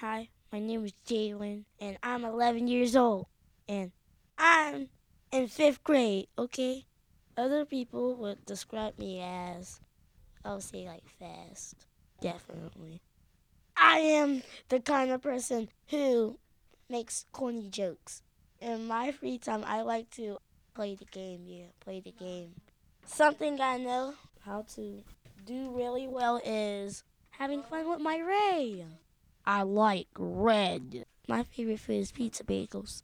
Hi, my name is Jaylin, and I'm 11 years old, and I'm in fifth grade, okay? Other people would describe me as, I would say, like, fast. Definitely. I am the kind of person who makes corny jokes. In my free time, I like to play the game, yeah, play the game. Something I know how to do really well is having fun with my Ray. I like red. My favorite food is pizza bagels.